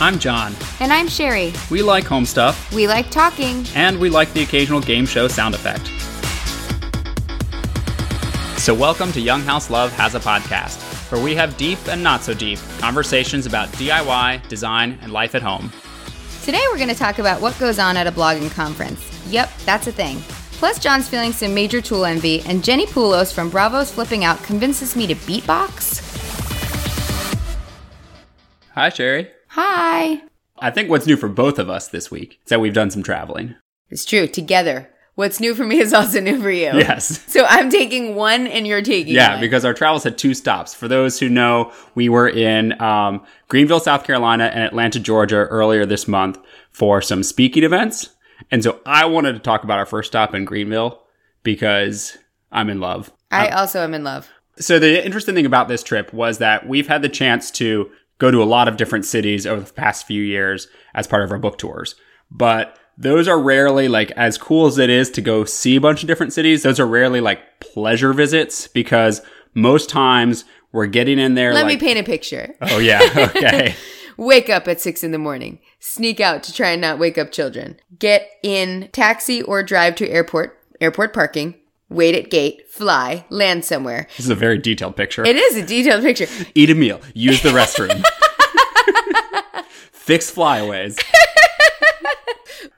I'm John. And I'm Sherry. We like home stuff, We like talking. and we like the occasional game show sound effect. So, welcome to Young House Love Has a Podcast, where we have deep and not so deep conversations about DIY, design, and life at home. Today we're going to talk about what goes on at a blogging conference. Yep, that's a thing. Plus, John's feeling some major tool envy, and Jenni Pulos from Bravo's Flipping Out convinces me to beatbox. Hi, Sherry. Hi. I think what's new for both of us this week is that we've done some traveling. It's true, together. What's new for me is also new for you. Yes. So I'm taking one and you're taking Yeah, one. because our travels had two stops. For those who know, we were in um, Greenville, South Carolina, and Atlanta, Georgia earlier this month for some speaking events. And so I wanted to talk about our first stop in Greenville because I'm in love. I also am in love. So the interesting thing about this trip was that we've had the chance to go to a lot of different cities over the past few years as part of our book tours. But those are rarely like as cool as it is to go see a bunch of different cities. Those are rarely like pleasure visits because most times we're getting in there Let like, me paint a picture. Oh yeah, okay. Wake up at six in the morning. Sneak out to try and not wake up children. Get in taxi or drive to airport, airport parking. Wait at gate. Fly. Land somewhere. this is a very detailed picture. It is a detailed picture. Eat a meal. Use the restroom. Fix flyaways.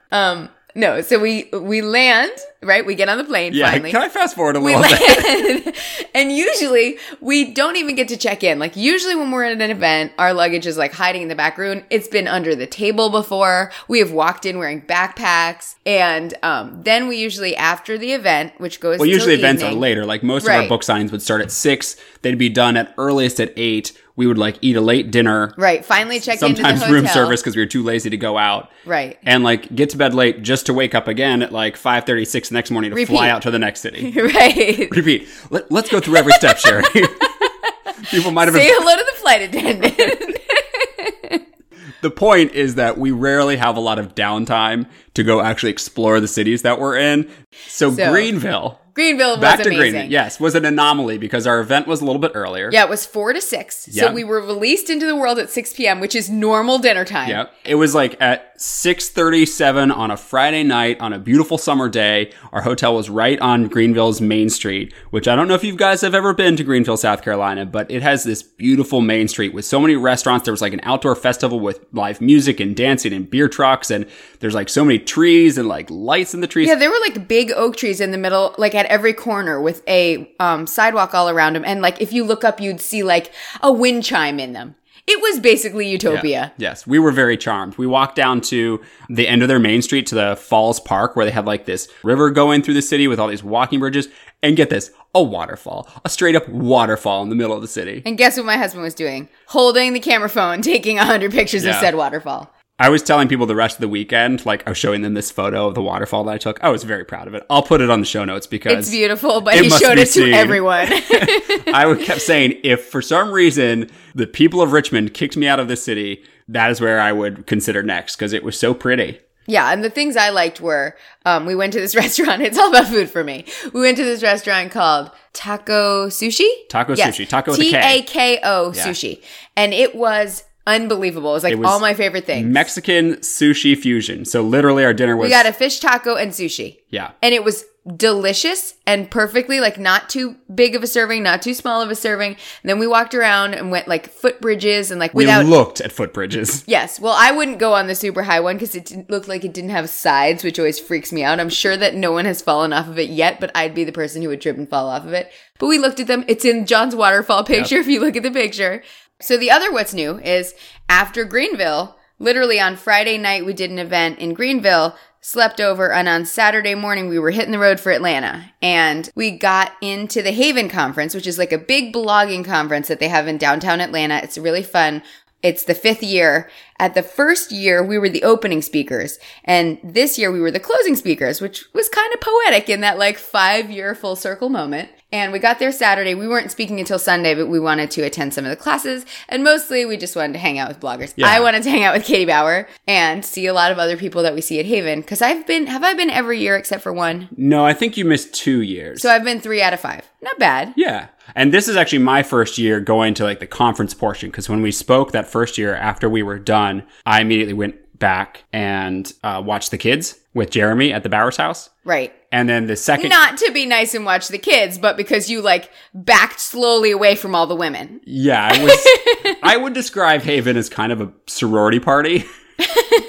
Um, no, so we we land right. We get on the plane Yeah. finally. Can I fast forward a we little bit? and usually we don't even get to check in. Like usually when we're at an event, our luggage is like hiding in the back room. It's been under the table before. We have walked in wearing backpacks, and um, then we usually after the event, which goes Well, usually events are later. Like most of our book signings would start at six. They'd be done at earliest at eight. We would like eat a late dinner. Right, finally check into the Sometimes hotel. room service because we were too lazy to go out. Right. And like get to bed late just to wake up again at like five thirty six the next morning to fly out to the next city. right. Repeat. Let, let's go through every step, Sherry. People might have Say been. hello to the flight attendant. The point is that we rarely have a lot of downtime to go actually explore the cities that we're in. So, So, Greenville, Greenville was back to amazing. Greenville, yes, was an anomaly because our event was a little bit earlier. Yeah, it was four to six. Yeah. So we were released into the world at 6 p.m., which is normal dinner time. Yeah. It was like at 6:37 on a Friday night on a beautiful summer day. Our hotel was right on Greenville's Main Street, which I don't know if you guys have ever been to Greenville, South Carolina, but it has this beautiful main street with so many restaurants. There was like an outdoor festival with live music and dancing and beer trucks and there's like so many trees and like lights in the trees. Yeah, there were like big oak trees in the middle, like at every corner with a um, sidewalk all around them. And like if you look up, you'd see like a wind chime in them. It was basically utopia. Yes, we were very charmed. We walked down to the end of their main street to the Falls Park where they had like this river going through the city with all these walking bridges. And get this, a waterfall, a straight up waterfall in the middle of the city. And guess what my husband was doing? Holding the camera phone, taking a hundred pictures of said waterfall. I was telling people the rest of the weekend, like I was showing them this photo of the waterfall that I took. I was very proud of it. I'll put it on the show notes because It's beautiful, but it he showed it to everyone. I would kept saying if for some reason the people of Richmond kicked me out of the city, that is where I would consider next because it was so pretty. Yeah, and the things I liked were um, we went to this restaurant. It's all about food for me. We went to this restaurant called Tako Sushi. Tako Sushi. Tako T. A K O Sushi, and it was unbelievable. It was like was all my favorite things. Mexican sushi fusion. So literally our dinner was we got a fish taco and sushi, yeah. and it was delicious and perfectly like not too big of a serving, not too small of a serving. And then we walked around and went like footbridges and like We looked at footbridges. Yes. Well, I wouldn't go on the super high one because it didn't like it didn't have sides, which always freaks me out. I'm sure that no one has fallen off of it yet, but I'd be the person who would trip and fall off of it. But we looked at them. It's in John's waterfall picture if you look at the picture. So the other what's new is after Greenville, literally on Friday night, we did an event in Greenville, slept over, and on Saturday morning, we were hitting the road for Atlanta. And we got into the Haven Conference, which is like a big blogging conference that they have in downtown Atlanta. It's really fun. It's the fifth year. At the first year, we were the opening speakers. And this year, we were the closing speakers, which was kind of poetic in that like five year full circle moment. And we got there Saturday. We weren't speaking until Sunday, but we wanted to attend some of the classes. And mostly we just wanted to hang out with bloggers. Yeah. I wanted to hang out with Katie Bower and see a lot of other people that we see at Haven. Cause I've been, have I been every year except for one? No, I think you missed two years. So I've been three out of five. Not bad. yeah. And this is actually my first year going to like the conference portion because when we spoke that first year after we were done, I immediately went back and uh, watched the kids with Jeremy at the Bowers house. Right. And then the second Not to be nice and watch the kids, but because you like backed slowly away from all the women. Yeah, I was. I would describe Haven as kind of a sorority party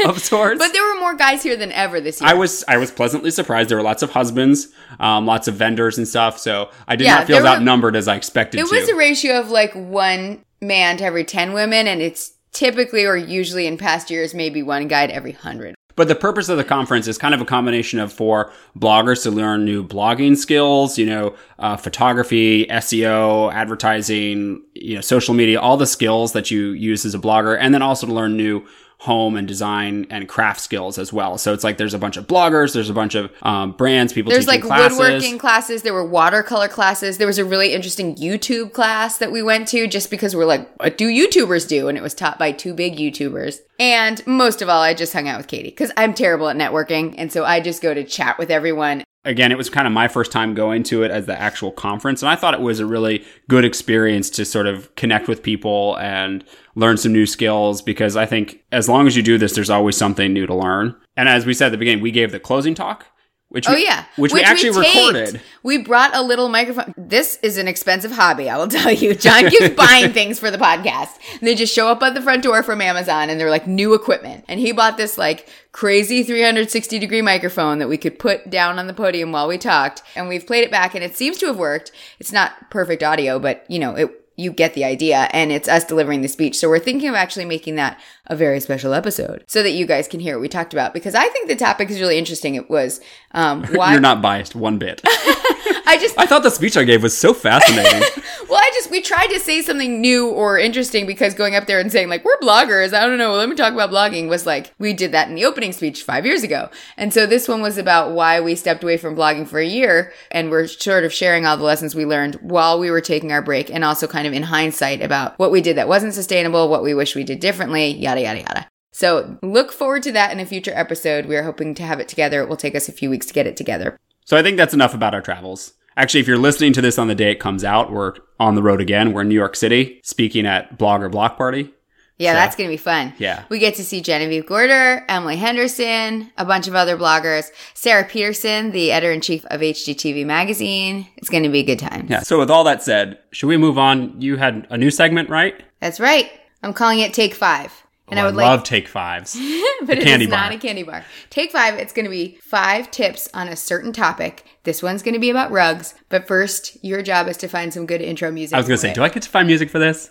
of sorts. But there were more guys here than ever this year. I was I was pleasantly surprised. There were lots of husbands, um, lots of vendors and stuff. So I did Yeah, not feel as outnumbered as I expected It to. was a ratio of like one man to every 10 women, and it's typically or usually in past years, maybe one guide every 100. But the purpose of the conference is kind of a combination of for bloggers to learn new blogging skills, you know, uh, photography, SEO, advertising, you know, social media, all the skills that you use as a blogger, and then also to learn new home and design and craft skills as well. So it's like there's a bunch of bloggers, there's a bunch of um, brands, people There's like classes. woodworking classes, there were watercolor classes, there was a really interesting YouTube class that we went to just because we're like, what do YouTubers do? And it was taught by two big YouTubers. And most of all, I just hung out with Katie because I'm terrible at networking. And so I just go to chat with everyone again, it was kind of my first time going to it as the actual conference. And I thought it was a really good experience to sort of connect with people and learn some new skills because I think as long as you do this, there's always something new to learn. And as we said at the beginning, we gave the closing talk. Which Oh we, yeah, which, we actually taped. recorded. We brought a little microphone. This is an expensive hobby, I will tell you. John keeps buying things for the podcast. And they just show up at the front door from Amazon, and they're like new equipment. And he bought this like crazy 360 degree microphone that we could put down on the podium while we talked. And we've played it back, and it seems to have worked. It's not perfect audio, but you know it. You get the idea, and it's us delivering the speech. So we're thinking of actually making that a very special episode so that you guys can hear what we talked about because I think the topic is really interesting. It was um, why You're not biased one bit. I just I thought the speech I gave was so fascinating. well, I just we tried to say something new or interesting because going up there and saying like we're bloggers, I don't know, let me talk about blogging was like we did that in the opening speech 5 years ago. And so this one was about why we stepped away from blogging for a year and we're sort of sharing all the lessons we learned while we were taking our break and also kind of in hindsight about what we did that wasn't sustainable, what we wish we did differently, yada yada yada. So look forward to that in a future episode. We are hoping to have it together. It will take us a few weeks to get it together. So I think that's enough about our travels. Actually, if you're listening to this on the day it comes out, we're on the road again. We're in New York City speaking at Blogger Block Party. Yeah, So- that's going to be fun. Yeah. We get to see Genevieve Gorder, Emily Henderson, a bunch of other bloggers, Sara Peterson, the editor in chief of HGTV Magazine. It's going to be a good time. Yeah. So with all that said, should we move on? You had a new segment, right? That's right. I'm calling it Take Five. Oh, and Oh, I would love like, take fives. but it candy is not a candy bar. Take Five. It's going to be five tips on a certain topic. This one's going to be about rugs. But first, your job is to find some good intro music. I was going to say, it. do I get to find music for this?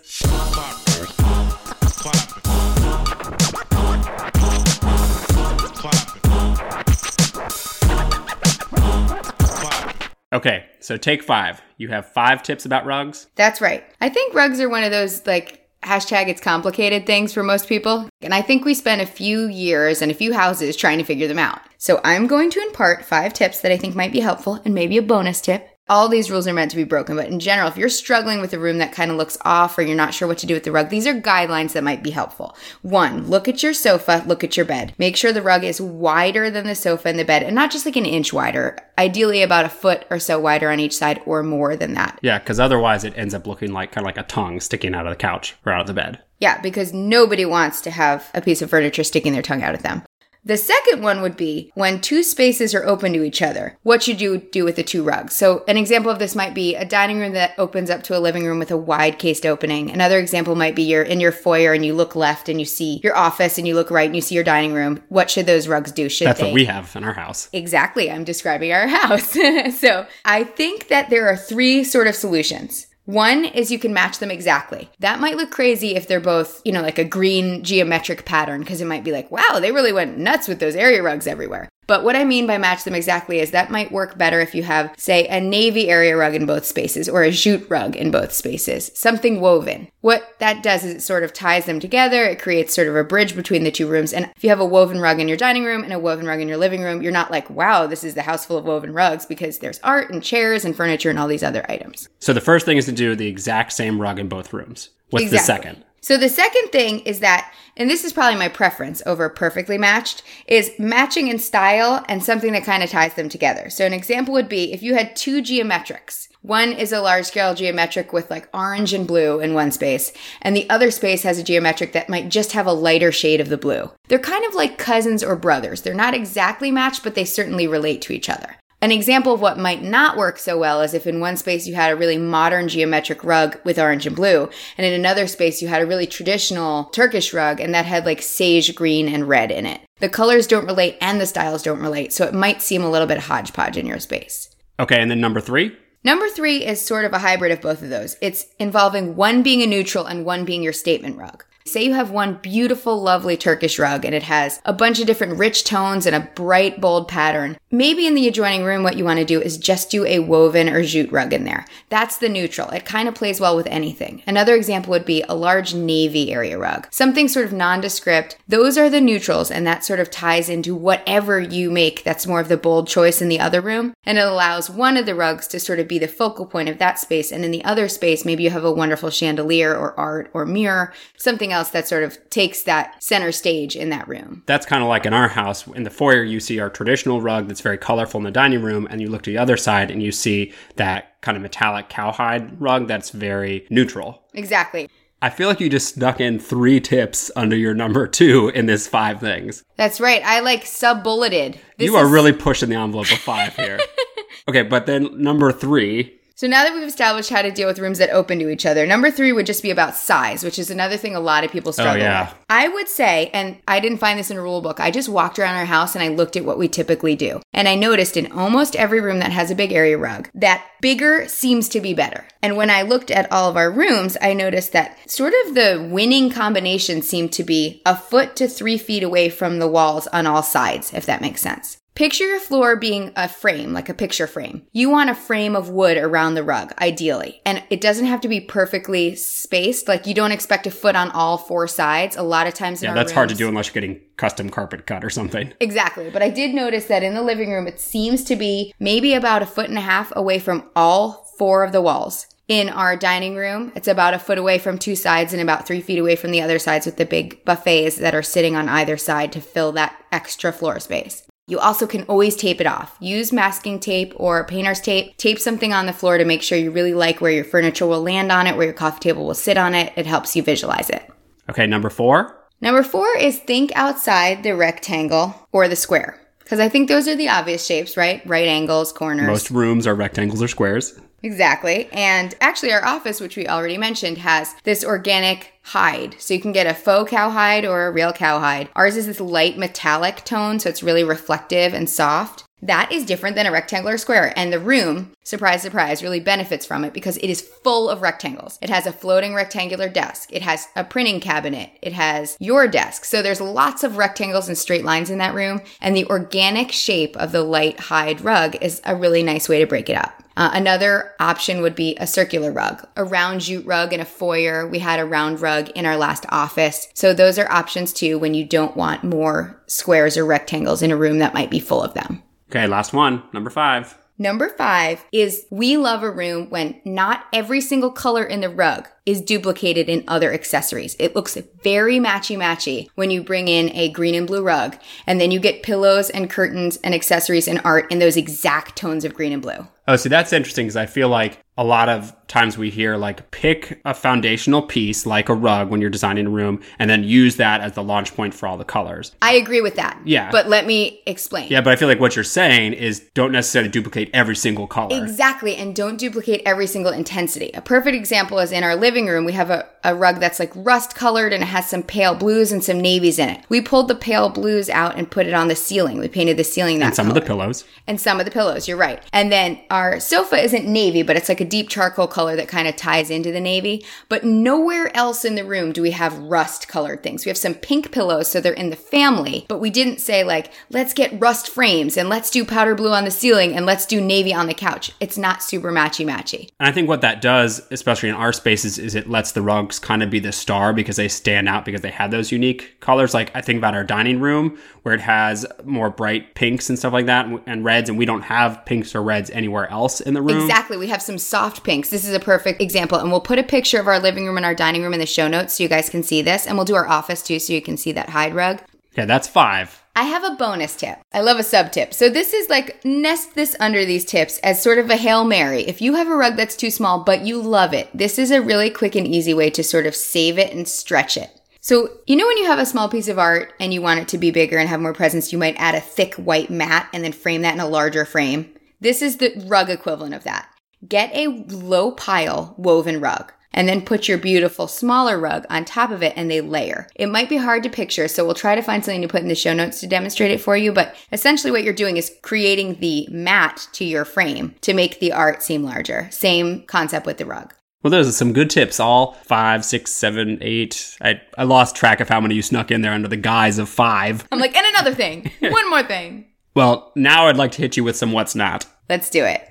Okay, so take five. You have five tips about rugs. That's right. I think rugs are one of those like hashtag it's complicated things for most people. And I think we spent a few years and a few houses trying to figure them out. So I'm going to impart five tips that I think might be helpful and maybe a bonus tip. All these rules are meant to be broken, but in general, if you're struggling with a room that kind of looks off or you're not sure what to do with the rug, these are guidelines that might be helpful. One, look at your sofa, look at your bed. Make sure the rug is wider than the sofa and the bed, and not just like an inch wider, ideally about a foot or so wider on each side or more than that. Yeah, because otherwise it ends up looking like kind of like a tongue sticking out of the couch or out of the bed. Yeah, because nobody wants to have a piece of furniture sticking their tongue out at them. The second one would be when two spaces are open to each other. What should you do with the two rugs? So, an example of this might be a dining room that opens up to a living room with a wide cased opening. Another example might be you're in your foyer and you look left and you see your office and you look right and you see your dining room. What should those rugs do? Should That's they what we have in our house. Exactly. I'm describing our house. so I think that there are three sort of solutions. One is you can match them exactly. That might look crazy if they're both, you know, like a green geometric pattern, because it might be like, wow, they really went nuts with those area rugs everywhere. But what I mean by match them exactly is that might work better if you have, say, a navy area rug in both spaces or a jute rug in both spaces, something woven. What that does is it sort of ties them together. It creates sort of a bridge between the two rooms. And if you have a woven rug in your dining room and a woven rug in your living room, you're not like, wow, this is the house full of woven rugs because there's art and chairs and furniture and all these other items. So the first thing is to do the exact same rug in both rooms. What's Exactly. the second? So the second thing is that, and this is probably my preference over perfectly matched, is matching in style and something that kind of ties them together. So an example would be if you had two geometrics. One is a large scale geometric with like orange and blue in one space, and the other space has a geometric that might just have a lighter shade of the blue. They're kind of like cousins or brothers. They're not exactly matched, but they certainly relate to each other. An example of what might not work so well is if in one space you had a really modern geometric rug with orange and blue, and in another space you had a really traditional Turkish rug and that had like sage green and red in it. The colors don't relate and the styles don't relate, so it might seem a little bit hodgepodge in your space. Okay, and then number three? Number three is sort of a hybrid of both of those. It's involving one being a neutral and one being your statement rug. Say you have one beautiful, lovely Turkish rug and it has a bunch of different rich tones and a bright, bold pattern. Maybe in the adjoining room, what you want to do is just do a woven or jute rug in there. That's the neutral. It kind of plays well with anything. Another example would be a large navy area rug. Something sort of nondescript. Those are the neutrals and that sort of ties into whatever you make that's more of the bold choice in the other room. And it allows one of the rugs to sort of be the focal point of that space. And in the other space, maybe you have a wonderful chandelier or art or mirror, something else that sort of takes that center stage in that room. That's kind of like in our house. In the foyer, you see our traditional rug that's very colorful in the dining room, and you look to the other side and you see that kind of metallic cowhide rug that's very neutral. Exactly. I feel like you just snuck in three tips under your number two in this five things. That's right. I like sub bulleted. you are really pushing the envelope of five here. okay, but then number three. So now that we've established how to deal with rooms that open to each other, number three would just be about size, which is another thing a lot of people oh, struggle yeah. with. I would say, and I didn't find this in a rule book, I just walked around our house and I looked at what we typically do. And I noticed in almost every room that has a big area rug, that bigger seems to be better. And when I looked at all of our rooms, I noticed that sort of the winning combination seemed to be a foot to three feet away from the walls on all sides, if that makes sense. Picture your floor being a frame, like a picture frame. You want a frame of wood around the rug, ideally. And it doesn't have to be perfectly spaced. Like you don't expect a foot on all four sides. A lot of times in Yeah, that's hard to do unless you're getting custom carpet cut or something. Exactly. But I did notice that in the living room, it seems to be maybe about a foot and a half away from all four of the walls. In our dining room, it's about a foot away from two sides and about three feet away from the other sides with the big buffets that are sitting on either side to fill that extra floor space. You also can always tape it off. Use masking tape or painter's tape. Tape something on the floor to make sure you really like where your furniture will land on it, where your coffee table will sit on it. It helps you visualize it. Okay, number four. Number four is think outside the rectangle or the square. Because I think those are the obvious shapes, right? Right angles, corners. Most rooms are rectangles or squares. Exactly. And actually, our office, which we already mentioned, has this organic hide. So you can get a faux cowhide or a real cowhide. Ours is this light metallic tone, so it's really reflective and soft. That is different than a rectangular square. And the room, surprise, surprise, really benefits from it because it is full of rectangles. It has a floating rectangular desk. It has a printing cabinet. It has your desk. So there's lots of rectangles and straight lines in that room. And the organic shape of the light hide rug is a really nice way to break it up. Uh, another option would be a circular rug, a round jute rug in a foyer. We had a round rug in our last office. So those are options too when you don't want more squares or rectangles in a room that might be full of them. Okay, last one. Number five. Number five is we love a room when not every single color in the rug is duplicated in other accessories. It looks very matchy matchy when you bring in a green and blue rug and then you get pillows and curtains and accessories and art in those exact tones of green and blue. Oh, see, that's interesting because I feel like a lot of times we hear like pick a foundational piece like a rug when you're designing a room and then use that as the launch point for all the colors. I agree with that. Yeah. But let me explain. Yeah, but I feel like what you're saying is don't necessarily duplicate every single color. Exactly, and don't duplicate every single intensity. A perfect example is in our living room, we have a, a rug that's like rust colored and it has some pale blues and some navies in it. We pulled the pale blues out and put it on the ceiling. We painted the ceiling that And some color. of the pillows. and some of the pillows. You're right. And then our sofa isn't navy, but it's like a deep charcoal color that kind of ties into the navy. But nowhere else in the room do we have rust colored things. We have some pink pillows, so they're in the family, but we didn't say like, let's get rust frames and let's do powder blue on the ceiling and let's do navy on the couch. It's not super matchy matchy. And I think what that does, especially in our spaces, is it lets the rugs kind of be the star because they stand out because they have those unique colors. Like I think about our dining room where it has more bright pinks and stuff like that and reds, and we don't have pinks or reds anywhere else in the room. Exactly. We have some soft pinks. This is a perfect example. And we'll put a picture of our living room and our dining room in the show notes so you guys can see this. And we'll do our office too so you can see that hide rug. Okay, that's five. I have a bonus tip. I love a sub tip. So this is like nest this under these tips as sort of a Hail Mary. If you have a rug that's too small, but you love it, this is a really quick and easy way to sort of save it and stretch it. So, you know, when you have a small piece of art and you want it to be bigger and have more presence, you might add a thick white mat and then frame that in a larger frame. This is the rug equivalent of that. Get a low pile woven rug and then put your beautiful smaller rug on top of it and they layer. It might be hard to picture, so we'll try to find something to put in the show notes to demonstrate it for you, but essentially what you're doing is creating the mat to your frame to make the art seem larger. Same concept with the rug. Well, those are some good tips. All five, six, seven, eight. I, I lost track of how many you snuck in there under the guise of five. I'm like, and another thing, one more thing. Well, now I'd like to hit you with some what's not. Let's do it.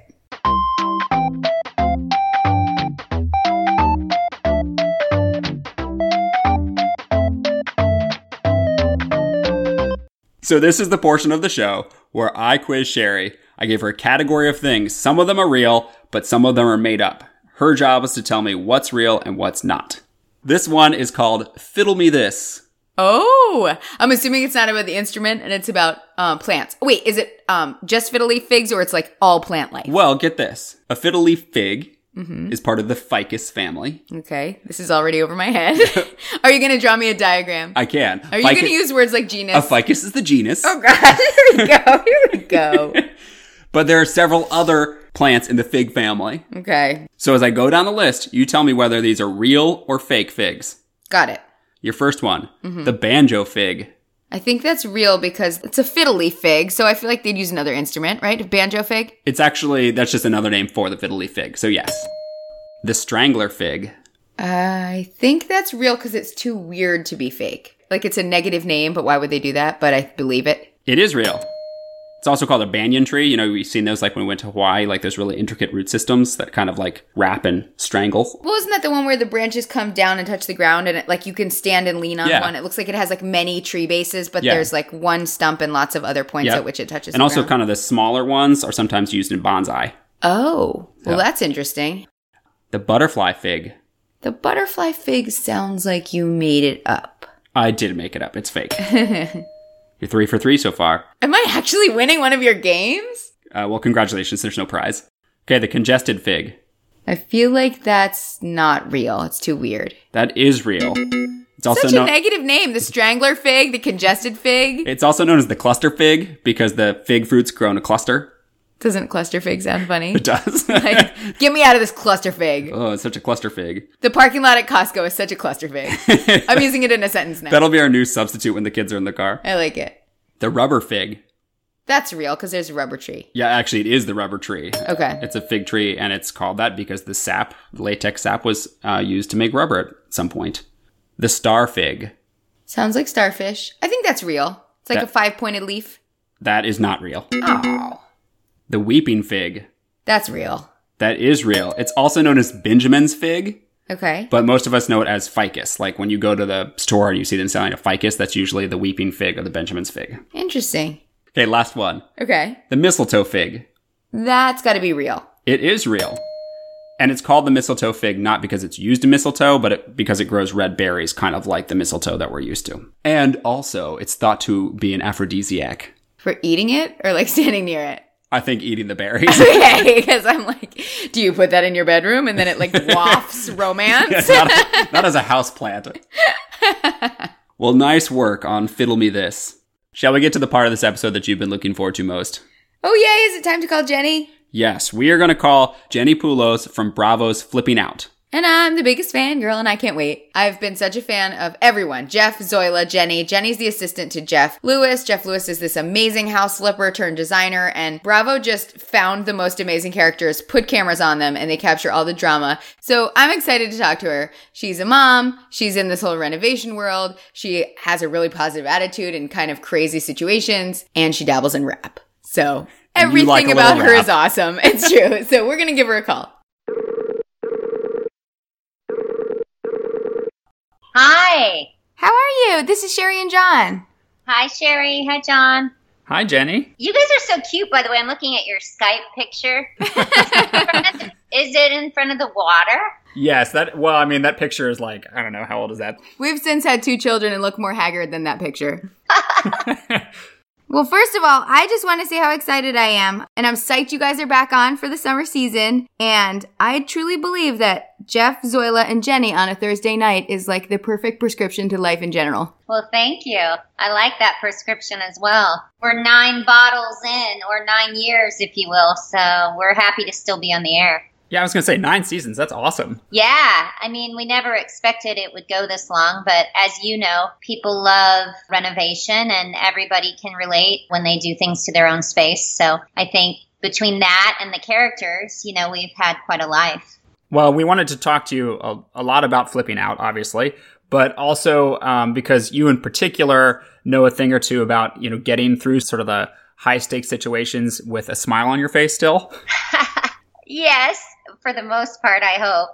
So this is the portion of the show where I quiz Sherry. I gave her a category of things. Some of them are real, but some of them are made up. Her job is to tell me what's real and what's not. This one is called Fiddle Me This. Oh, I'm assuming it's not about the instrument and it's about um, plants. Wait, is it um, just fiddle leaf figs or it's like all plant life? Well, get this. A fiddle leaf fig Mm-hmm. is part of the ficus family. Okay, this is already over my head. Are you going to draw me a diagram? I can. Are you going to use words like genus? a ficus is the genus, oh God, here we go. Here we go. but there are several other plants in the fig family. Okay, So as I go down the list, you tell me whether these are real or fake figs. got it. Your first one, mm-hmm. the banjo fig. I think that's real because it's a fiddle leaf fig, so I feel like they'd use another instrument, right? Banjo fig. It's actually, that's just another name for the fiddle leaf fig. So yes. The strangler fig. I think that's real because it's too weird to be fake. Like it's a negative name, but why would they do that? But I believe it. It is real. It's also called a banyan tree. You know, we've seen those like when we went to Hawaii, like those really intricate root systems that kind of like wrap and strangle. Well, isn't that the one where the branches come down and touch the ground and it, like you can stand and lean on Yeah. one? It looks like it has like many tree bases, but Yeah. there's like one stump and lots of other points Yeah. at which it touches And also, ground. kind of the smaller ones are sometimes used in bonsai. oh, well, that's interesting. The butterfly fig. The butterfly fig sounds like you made it up. I did make it up. It's fake. You're three for three so far. Am I actually winning one of your games? Uh, well, congratulations. There's no prize. Okay, the congested fig. I feel like that's not real. It's too weird. That is real. It's also Such a known. negative name. The strangler fig, the congested fig. It's also known as the cluster fig because the fig fruits grow in a cluster. Doesn't cluster fig sound funny? It does. like, get me out of this cluster fig. oh, it's such a cluster fig. The parking lot at Costco is such a cluster fig. I'm using it in a sentence now. That'll be our new substitute when the kids are in the car. I like it. The rubber fig. That's real because there's a rubber tree. Yeah, actually, it is the rubber tree. Okay. It's a fig tree, and it's called that because the sap, the latex sap, was uh, used to make rubber at some point. The star fig. Sounds like starfish. I think that's real. It's like That- a five pointed leaf. That is not real. Oh. The weeping fig. That's real. That is real. It's also known as Benjamin's fig, Okay. but most of us know it as ficus. Like when you go to the store and you see them selling a ficus, that's usually the weeping fig or the Benjamin's fig. Interesting. Okay, last one. Okay. The mistletoe fig. That's got to be real. It is real. And it's called the mistletoe fig not because it's used in mistletoe, but it, because it grows red berries, kind of like the mistletoe that we're used to. And also, it's thought to be an aphrodisiac. For eating it or like standing near it? I think eating the berries. Okay, because I'm like, do you put that in your bedroom and then it like wafts romance? not, not as a house plant. well, nice work on Fiddle Me This. Shall we get to the part of this episode that you've been looking forward to most? oh, yay. Is it time to call Jenny? Yes, we are going to call Jenni Pulos from Bravo's Flipping Out. And I'm the biggest fan girl, and I can't wait. I've been such a fan of everyone Jeff, Zoila, Jenny. Jenny's the assistant to Jeff Lewis. Jeff Lewis is this amazing house flipper turned designer, and Bravo just found the most amazing characters, put cameras on them, and they capture all the drama. So I'm excited to talk to her. She's a mom, she's in this whole renovation world, she has a really positive attitude in kind of crazy situations, and she dabbles in rap. So everything like about her is awesome. It's true. so we're gonna give her a call. Hi. How are you? This is Sherry and John. Hi, Sherry. Hi, John. Hi, Jenny. You guys are so cute, by the way. I'm looking at your Skype picture. is it in front of the water? Yes, that. Well, I mean, that picture is like I don't know how old is that. We've since had two children and look more haggard than that picture. Well, first of all, I just want to say how excited I am. And I'm psyched you guys are back on for the summer season. And I truly believe that Jeff, Zoila, and Jenny on a Thursday night is like the perfect prescription to life in general. Well, thank you. I like that prescription as well. We're nine bottles in, or nine years, if you will. So we're happy to still be on the air. Yeah, I was gonna say nine seasons. That's awesome. Yeah, I mean, we never expected it would go this long, but as you know, people love renovation and everybody can relate when they do things to their own space. So I think between that and the characters, you know, we've had quite a life. Well, we wanted to talk to you a, a lot about flipping out, obviously, but also um, because you in particular know a thing or two about you know getting through sort of the high stakes situations with a smile on your face still. yes, for the most part, I hope.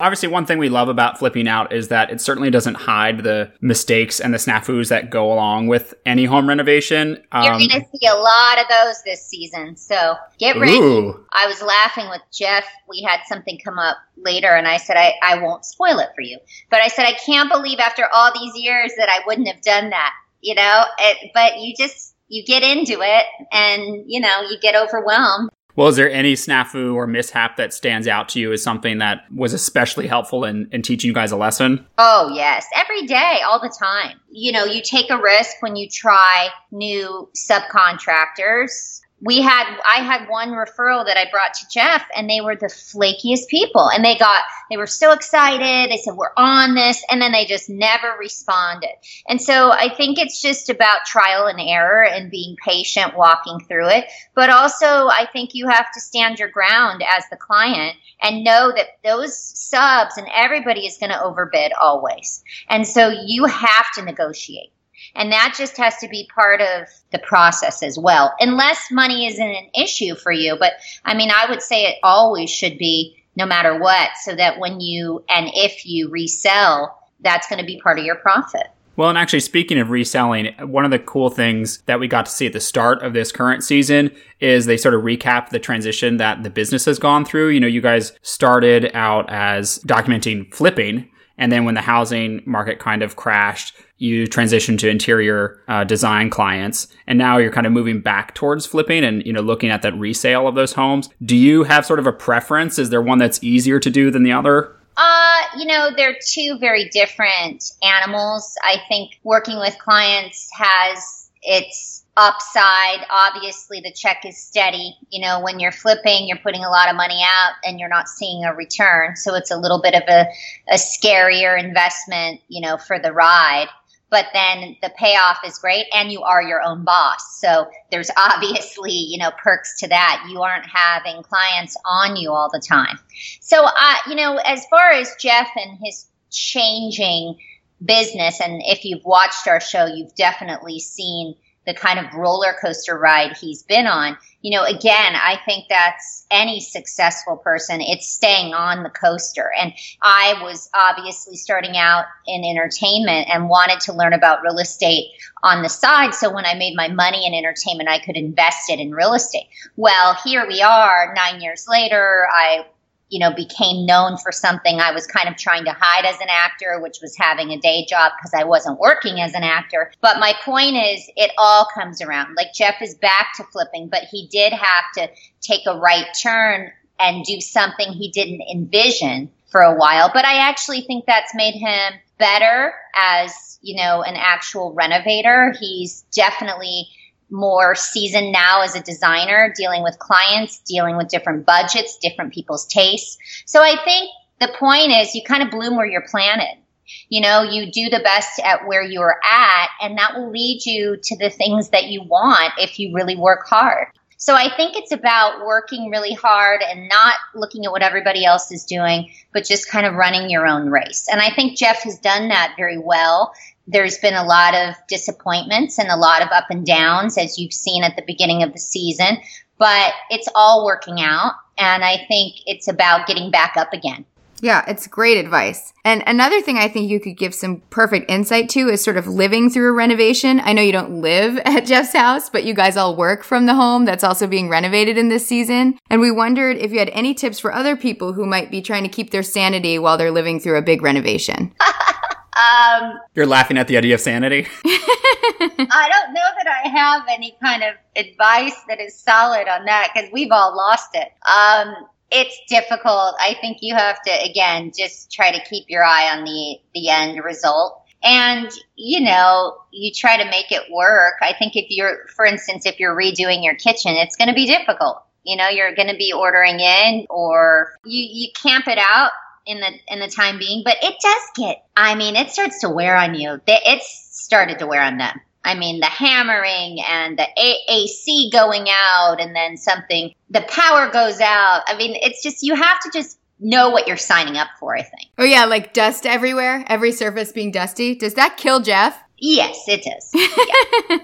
Obviously, one thing we love about flipping out is that it certainly doesn't hide the mistakes and the snafus that go along with any home renovation. You're Um, going to see a lot of those this season. So get ready. ooh, I was laughing with Jeff. We had something come up later, and I said, I, I won't spoil it for you. But I said, I can't believe after all these years that I wouldn't have done that, you know? It, but you just, you get into it and, you know, you get overwhelmed. Well, is there any snafu or mishap that stands out to you as something that was especially helpful in, in teaching you guys a lesson? Oh, yes. Every day, all the time. You know, you take a risk when you try new subcontractors. We had, I had one referral that I brought to Jeff and they were the flakiest people and they got, they were so excited. They said, we're on this. And then they just never responded. And so I think it's just about trial and error and being patient walking through it. But also I think you have to stand your ground as the client and know that those subs and everybody is going to overbid always. And so you have to negotiate. And that just has to be part of the process as well, unless money isn't an issue for you. But I mean, I would say it always should be no matter what, so that when you and if you resell, that's going to be part of your profit. Well, and actually, speaking of reselling, one of the cool things that we got to see at the start of this current season is they sort of recap the transition that the business has gone through. You know, you guys started out as documenting flipping, and then when the housing market kind of crashed, you transitioned to interior uh, design clients, and now you're kind of moving back towards flipping and you know looking at that resale of those homes. Do you have sort of a preference? Is there one that's easier to do than the other? Uh, you know, they're two very different animals. I think working with clients has its upside. Obviously, the check is steady. You know, when you're flipping, you're putting a lot of money out and you're not seeing a return. So it's a little bit of a, a scarier investment, you know, for the ride. But then the payoff is great and you are your own boss. So there's obviously, you know, perks to that. You aren't having clients on you all the time. So, uh, you know, as far as Jeff and his changing business, and if you've watched our show, you've definitely seen the kind of roller coaster ride he's been on. You know, again, I think that's any successful person. It's staying on the coaster. And I was obviously starting out in entertainment and wanted to learn about real estate on the side. So when I made my money in entertainment, I could invest it in real estate. Well, here we are nine years later. I you know, became known for something I was kind of trying to hide as an actor, which was having a day job because I wasn't working as an actor. But my point is, it all comes around. Like Jeff is back to flipping, but he did have to take a right turn and do something he didn't envision for a while. But I actually think that's made him better as, you know, an actual renovator. He's definitely more seasoned now as a designer, dealing with clients, dealing with different budgets, different people's tastes. So I think the point is you kind of bloom where you're planted. You know, you do the best at where you're at, and that will lead you to the things that you want if you really work hard. So I think it's about working really hard and not looking at what everybody else is doing, but just kind of running your own race. And I think Jeff has done that very well. There's been a lot of disappointments and a lot of up and downs, as you've seen at the beginning of the season, but it's all working out. And I think it's about getting back up again. Yeah, it's great advice. And another thing I think you could give some perfect insight to is sort of living through a renovation. I know you don't live at Jeff's house, but you guys all work from the home that's also being renovated in this season. And we wondered if you had any tips for other people who might be trying to keep their sanity while they're living through a big renovation. Um, You're laughing at the idea of sanity. I don't know that I have any kind of advice that is solid on that because we've all lost it. Um, it's difficult. I think you have to again just try to keep your eye on the the end result. And you know, you try to make it work. I think if you're for instance, if you're redoing your kitchen, it's going to be difficult. You know, you're going to be ordering in or you you camp it out in the in the time being, but it does get I mean, it starts to wear on you. It's started to wear on them. I mean, the hammering and the AC going out, and then something, the power goes out. I mean, it's just, you have to just know what you're signing up for, I think. Oh, yeah, like dust everywhere, every surface being dusty. Does that kill Jeff? Yes, it does.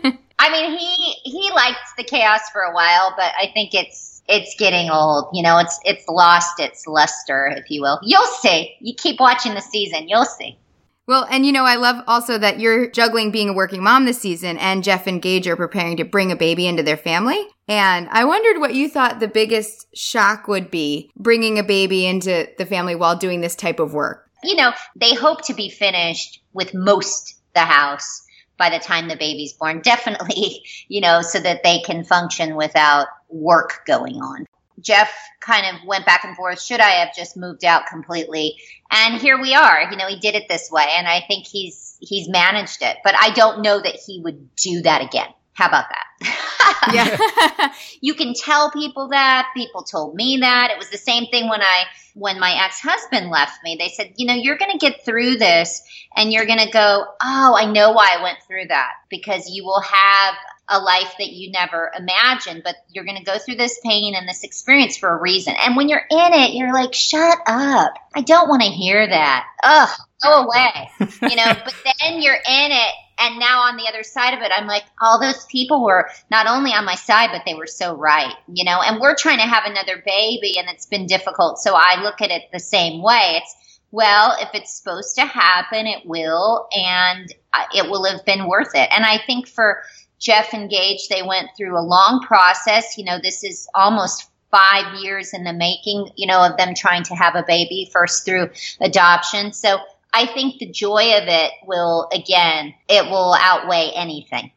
Yeah. I mean, he he liked the chaos for a while, but I think it's it's getting old. You know, it's it's lost its luster, if you will. You'll see. You keep watching the season, you'll see. Well, and you know, I love also that you're juggling being a working mom this season and Jeff and Gage are preparing to bring a baby into their family. And I wondered what you thought the biggest shock would be bringing a baby into the family while doing this type of work. You know, they hope to be finished with most the house by the time the baby's born. Definitely, you know, so that they can function without work going on. Jeff kind of went back and forth. Should I have just moved out completely? And here we are. You know, he did it this way, and I think he's he's managed it. But I don't know that he would do that again. How about that? yeah. you can tell people that. People told me that. It was the same thing when I when my ex-husband left me. They said, "You know, you're going to get through this and you're going to go, "Oh, I know why I went through that." Because you will have a life that you never imagined, but you're going to go through this pain and this experience for a reason. And when you're in it, you're like, shut up. I don't want to hear that. Ugh, go away. you know, but then you're in it. And now on the other side of it, I'm like, all those people were not only on my side, but they were so right, you know, and we're trying to have another baby and it's been difficult. So I look at it the same way. It's, well, if it's supposed to happen, it will, and uh, it will have been worth it. And I think for, Jeff and Gage, they went through a long process. You know, this is almost five years in the making, you know, of them trying to have a baby first through adoption. So I think the joy of it will, again, it will outweigh anything.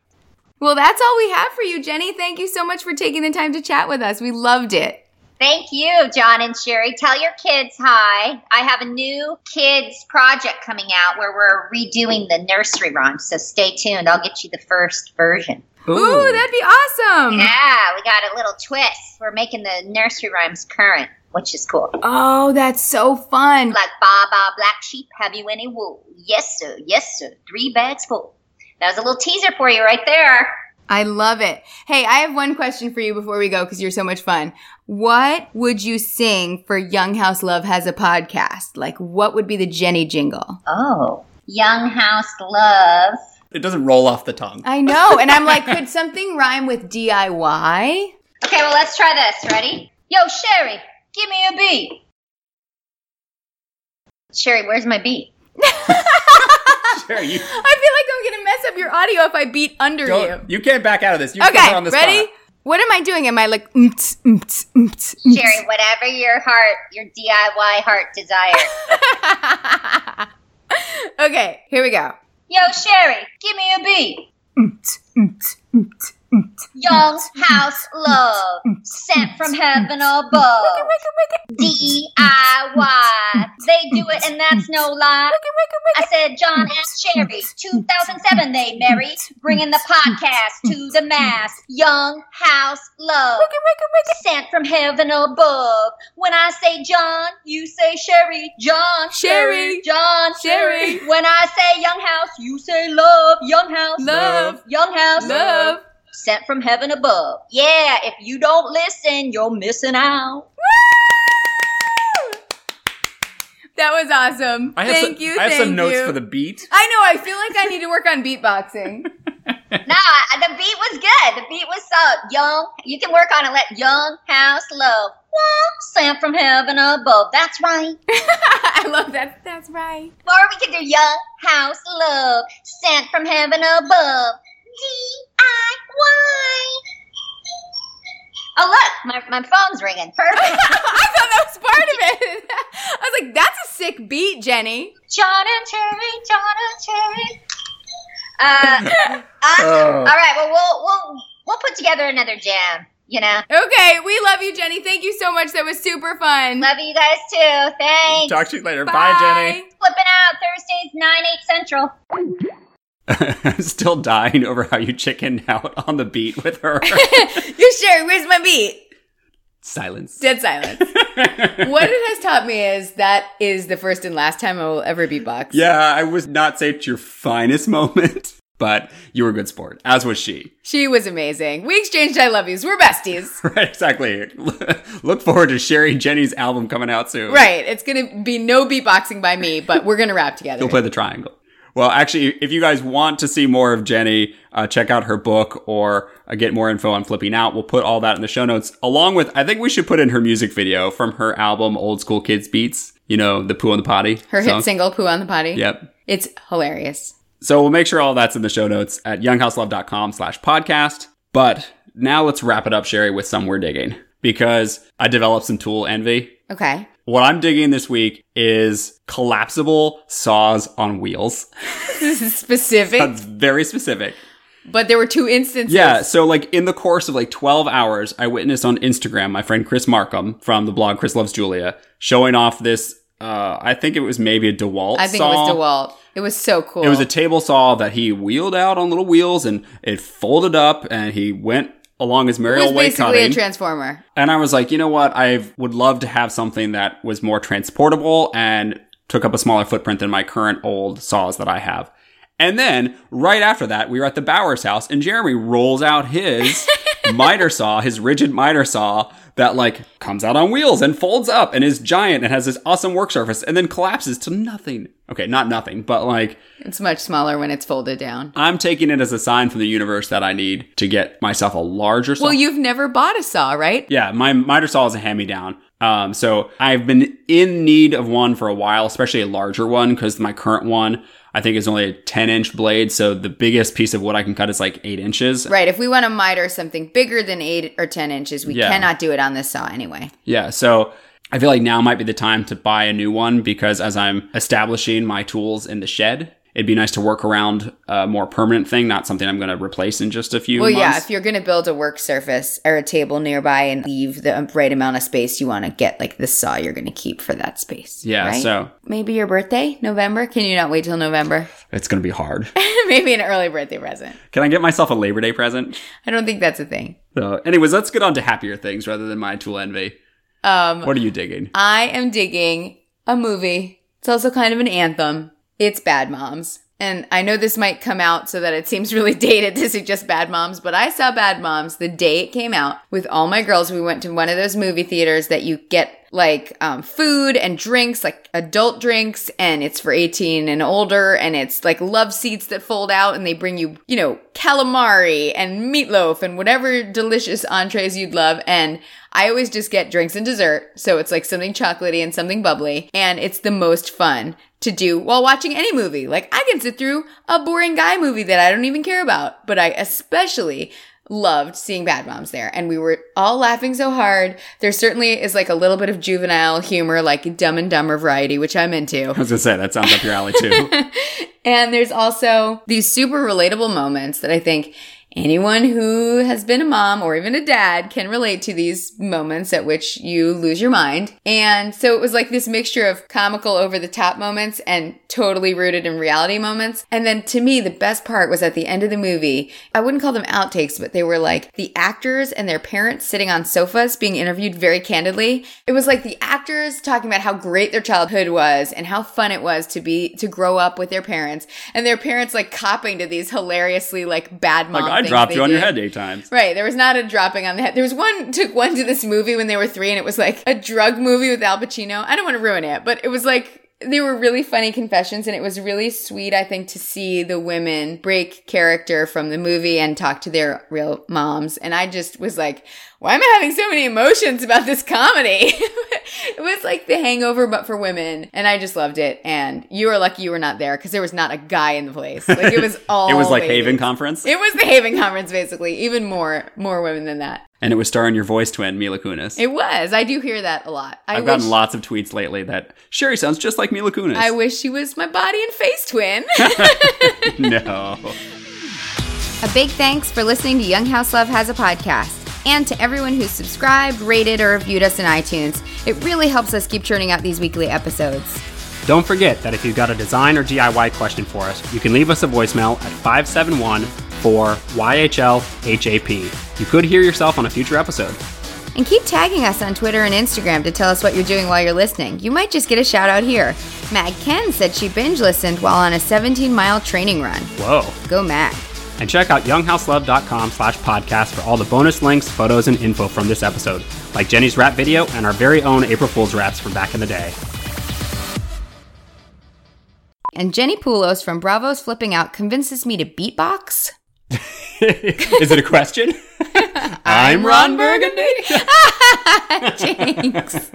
Well, that's all we have for you, Jenny. Thank you so much for taking the time to chat with us. We loved it. Thank you, John and Sherry. Tell your kids hi. I have a new kids project coming out where we're redoing the nursery rhymes. So stay tuned. I'll get you the first version. Ooh, Ooh that'd be awesome. Yeah, we got a little twist. We're making the nursery rhymes current, which is cool. Oh, that's so fun. Like Baba Black Sheep, have you any wool? Yes, sir. Yes, sir. Three bags full. That was a little teaser for you right there. I love it. Hey, I have one question for you before we go because you're so much fun. What would you sing for Young House Love has a podcast? Like, what would be the Jenny jingle? Oh, Young House Love. It doesn't roll off the tongue. I know. And I'm like, could something rhyme with DIY? Okay, well, let's try this. Ready? Yo, Sherry, give me a beat. Sherry, where's my beat? Sure, you. I feel like I'm gonna mess up your audio if I beat under you. You can't back out of this. You okay, on the ready? Spot. What am I doing? Am I like mm-ts, mm-ts, mm-ts, mm, Sherry, whatever your heart, your DIY heart desire. okay, here we go. Yo, Sherry, give me a beat. Mm, mm, Young house love sent from heaven above. DIY. They do it and that's no lie. I said John and Sherry, 2007 they married, bringing the podcast to the mass. Young house love sent from heaven above. When I say John, you say Sherry. John, Sherry. John, Sherry. When I say young house, you say love. Young house, Love. Young house, Love. Sent from heaven above. Yeah, if you don't listen, you're missing out. That was awesome. I thank some, you. I have thank some notes you. for the beat. I know. I feel like I need to work on beatboxing. Nah, the beat was good. The beat was solid. Young, you can work on it. Let young house love. Wah, Sent from heaven above. That's right. I love that. That's right. Or we could do young house love. Sent from heaven above. D-I-Y. Oh, look, my, my phone's ringing. Perfect. I thought that was part of it. I was like, that's a sick beat, Jenny. John and Cherry, John and Cherry. Uh, awesome. Oh. All right, well, we'll we'll we'll put together another jam. You know, Okay, we love you, Jenny. Thank you so much. That was super fun. love you guys too. Thanks. Talk to you later. Bye, Jenny. Flipping out Thursdays nine eight central. I'm still dying over how you chickened out on the beat with her. You sure? Where's my beat? Silence. Dead silence. what it has taught me is that is the first and last time I will ever beatbox. Yeah, I was not say it's your finest moment, but you were a good sport, as was she. She was amazing. We exchanged I love yous. We're besties. Right, exactly. Look forward to sharing Jenny's album coming out soon. Right. It's going to be no beatboxing by me, but we're going to rap together. You'll play the triangle. Well, actually, if you guys want to see more of Jenni, uh, check out her book or uh, get more info on Flipping Out. We'll put all that in the show notes, along with, I think we should put in her music video from her album, Old School Kids Beats. You know, the Poo on the Potty. Her song. hit single, Poo on the Potty. Yep. It's hilarious. So we'll make sure all that's in the show notes at younghouselove.com slash podcast. But now let's wrap it up, Sherry, with some we're digging because I developed some tool envy. Okay. What I'm digging this week is collapsible saws on wheels. This is specific, That's very specific. but there were two instances. Yeah, so like in the course of like 12 hours, I witnessed on Instagram my friend Chris Markham from the blog Chris Loves Julia showing off this. Uh, I think it was maybe a DeWalt. I think saw. it was DeWalt. It was so cool. It was a table saw that he wheeled out on little wheels and it folded up and he went along his merry It was old way basically cutting. a transformer. and I was like, you know what? I would love to have something that was more transportable and took up a smaller footprint than my current old saws that I have. And then right after that, we were at the Bowers house and Jeremy rolls out his miter saw, his Ridgid miter saw that like comes out on wheels and folds up and is giant and has this awesome work surface and then collapses to nothing. Okay, not nothing, but like It's much smaller when it's folded down. I'm taking it as a sign from the universe that I need to get myself a larger saw. Well, you've never bought a saw, right? yeah, my miter saw is a hand me down. Um, so I've been in need of one for a while, especially a larger one, because my current one I think is only a 10 inch blade. So the biggest piece of wood I can cut is like eight inches. Right. If we want to miter something bigger than eight or 10 inches, we Yeah. cannot do it on this saw anyway. Yeah. So I feel like now might be the time to buy a new one because as I'm establishing my tools in the shed, it'd be nice to work around a more permanent thing, not something I'm going to replace in just a few Well, months. yeah, if you're going to build a work surface or a table nearby and leave the right amount of space, you want to get like the saw you're going to keep for that space. Yeah, right? so maybe your birthday, November. Can you not wait till November? it's going to be hard. maybe an early birthday present. Can I get myself a Labor Day present? I don't think that's a thing. So, anyways, let's get on to happier things rather than my tool envy. Um, What are you digging? I am digging a movie. It's also kind of an anthem. It's Bad Moms. And I know this might come out so that it seems really dated to suggest Bad Moms, but I saw Bad Moms the day it came out with all my girls. We went to one of those movie theaters that you get like um, food and drinks, like adult drinks, and it's for 18 and older, and it's like love seats that fold out, and they bring you, you know, calamari and meatloaf and whatever delicious entrees you'd love. And I always just get drinks and dessert. So it's like something chocolatey and something bubbly. And it's the most fun to do while watching any movie. Like I can sit through a boring guy movie that I don't even care about, but I especially loved seeing Bad Moms there. And we were all laughing so hard. There certainly is like a little bit of juvenile humor, like Dumb and Dumber variety, which I'm into. I was to say, that sounds up your alley too. And there's also these super relatable moments that I think anyone who has been a mom or even a dad can relate to these moments at which you lose your mind. And so it was like this mixture of comical over the top moments and totally rooted in reality moments. And then to me, the best part was at the end of the movie. I wouldn't call them outtakes, but they were like the actors and their parents sitting on sofas being interviewed very candidly. It was like the actors talking about how great their childhood was and how fun it was to be to grow up with their parents and their parents like copping to these hilariously like bad mom Like Dropped you on your head eight times. Right. There was not a dropping on the head. There was one took one to this movie when they were three, and it was like a drug movie with Al Pacino. I don't want to ruin it, but it was like they were really funny confessions, and it was really sweet. I think to see the women break character from the movie and talk to their real moms, and I just was like, why am I having so many emotions about this comedy? it was like The Hangover, but for women, and I just loved it. And you were lucky you were not there because there was not a guy in the place. Like it was all. It was like ladies. Haven Conference, It was the Haven Conference, basically. Even more, more women than that. and it was starring your voice twin Mila Kunis. It was. I do hear that a lot. I I've wish, gotten lots of tweets lately that Sherry sounds just like Mila Kunis. I wish she was my body and face twin. no. a big thanks for listening to Young House Love Has a Podcast. And to everyone who's subscribed, rated, or reviewed us in iTunes. It really helps us keep churning out these weekly episodes. Don't forget that if you've got a design or DIY question for us, you can leave us a voicemail at 571 4 YHL HAP. You could hear yourself on a future episode. And keep tagging us on Twitter and Instagram to tell us what you're doing while you're listening. You might just get a shout out here. Mag Ken said she binge listened while on a 17 mile training run. Whoa. Go Mag. And check out younghouselove.com slash podcast for all the bonus links, photos, and info from this episode, like Jenni's rap video and our very own April Fool's raps from back in the day. And Jenni Pulos from Bravo's Flipping Out convinces me to beatbox. Is it a question? I'm Ron Burgundy. Jinx.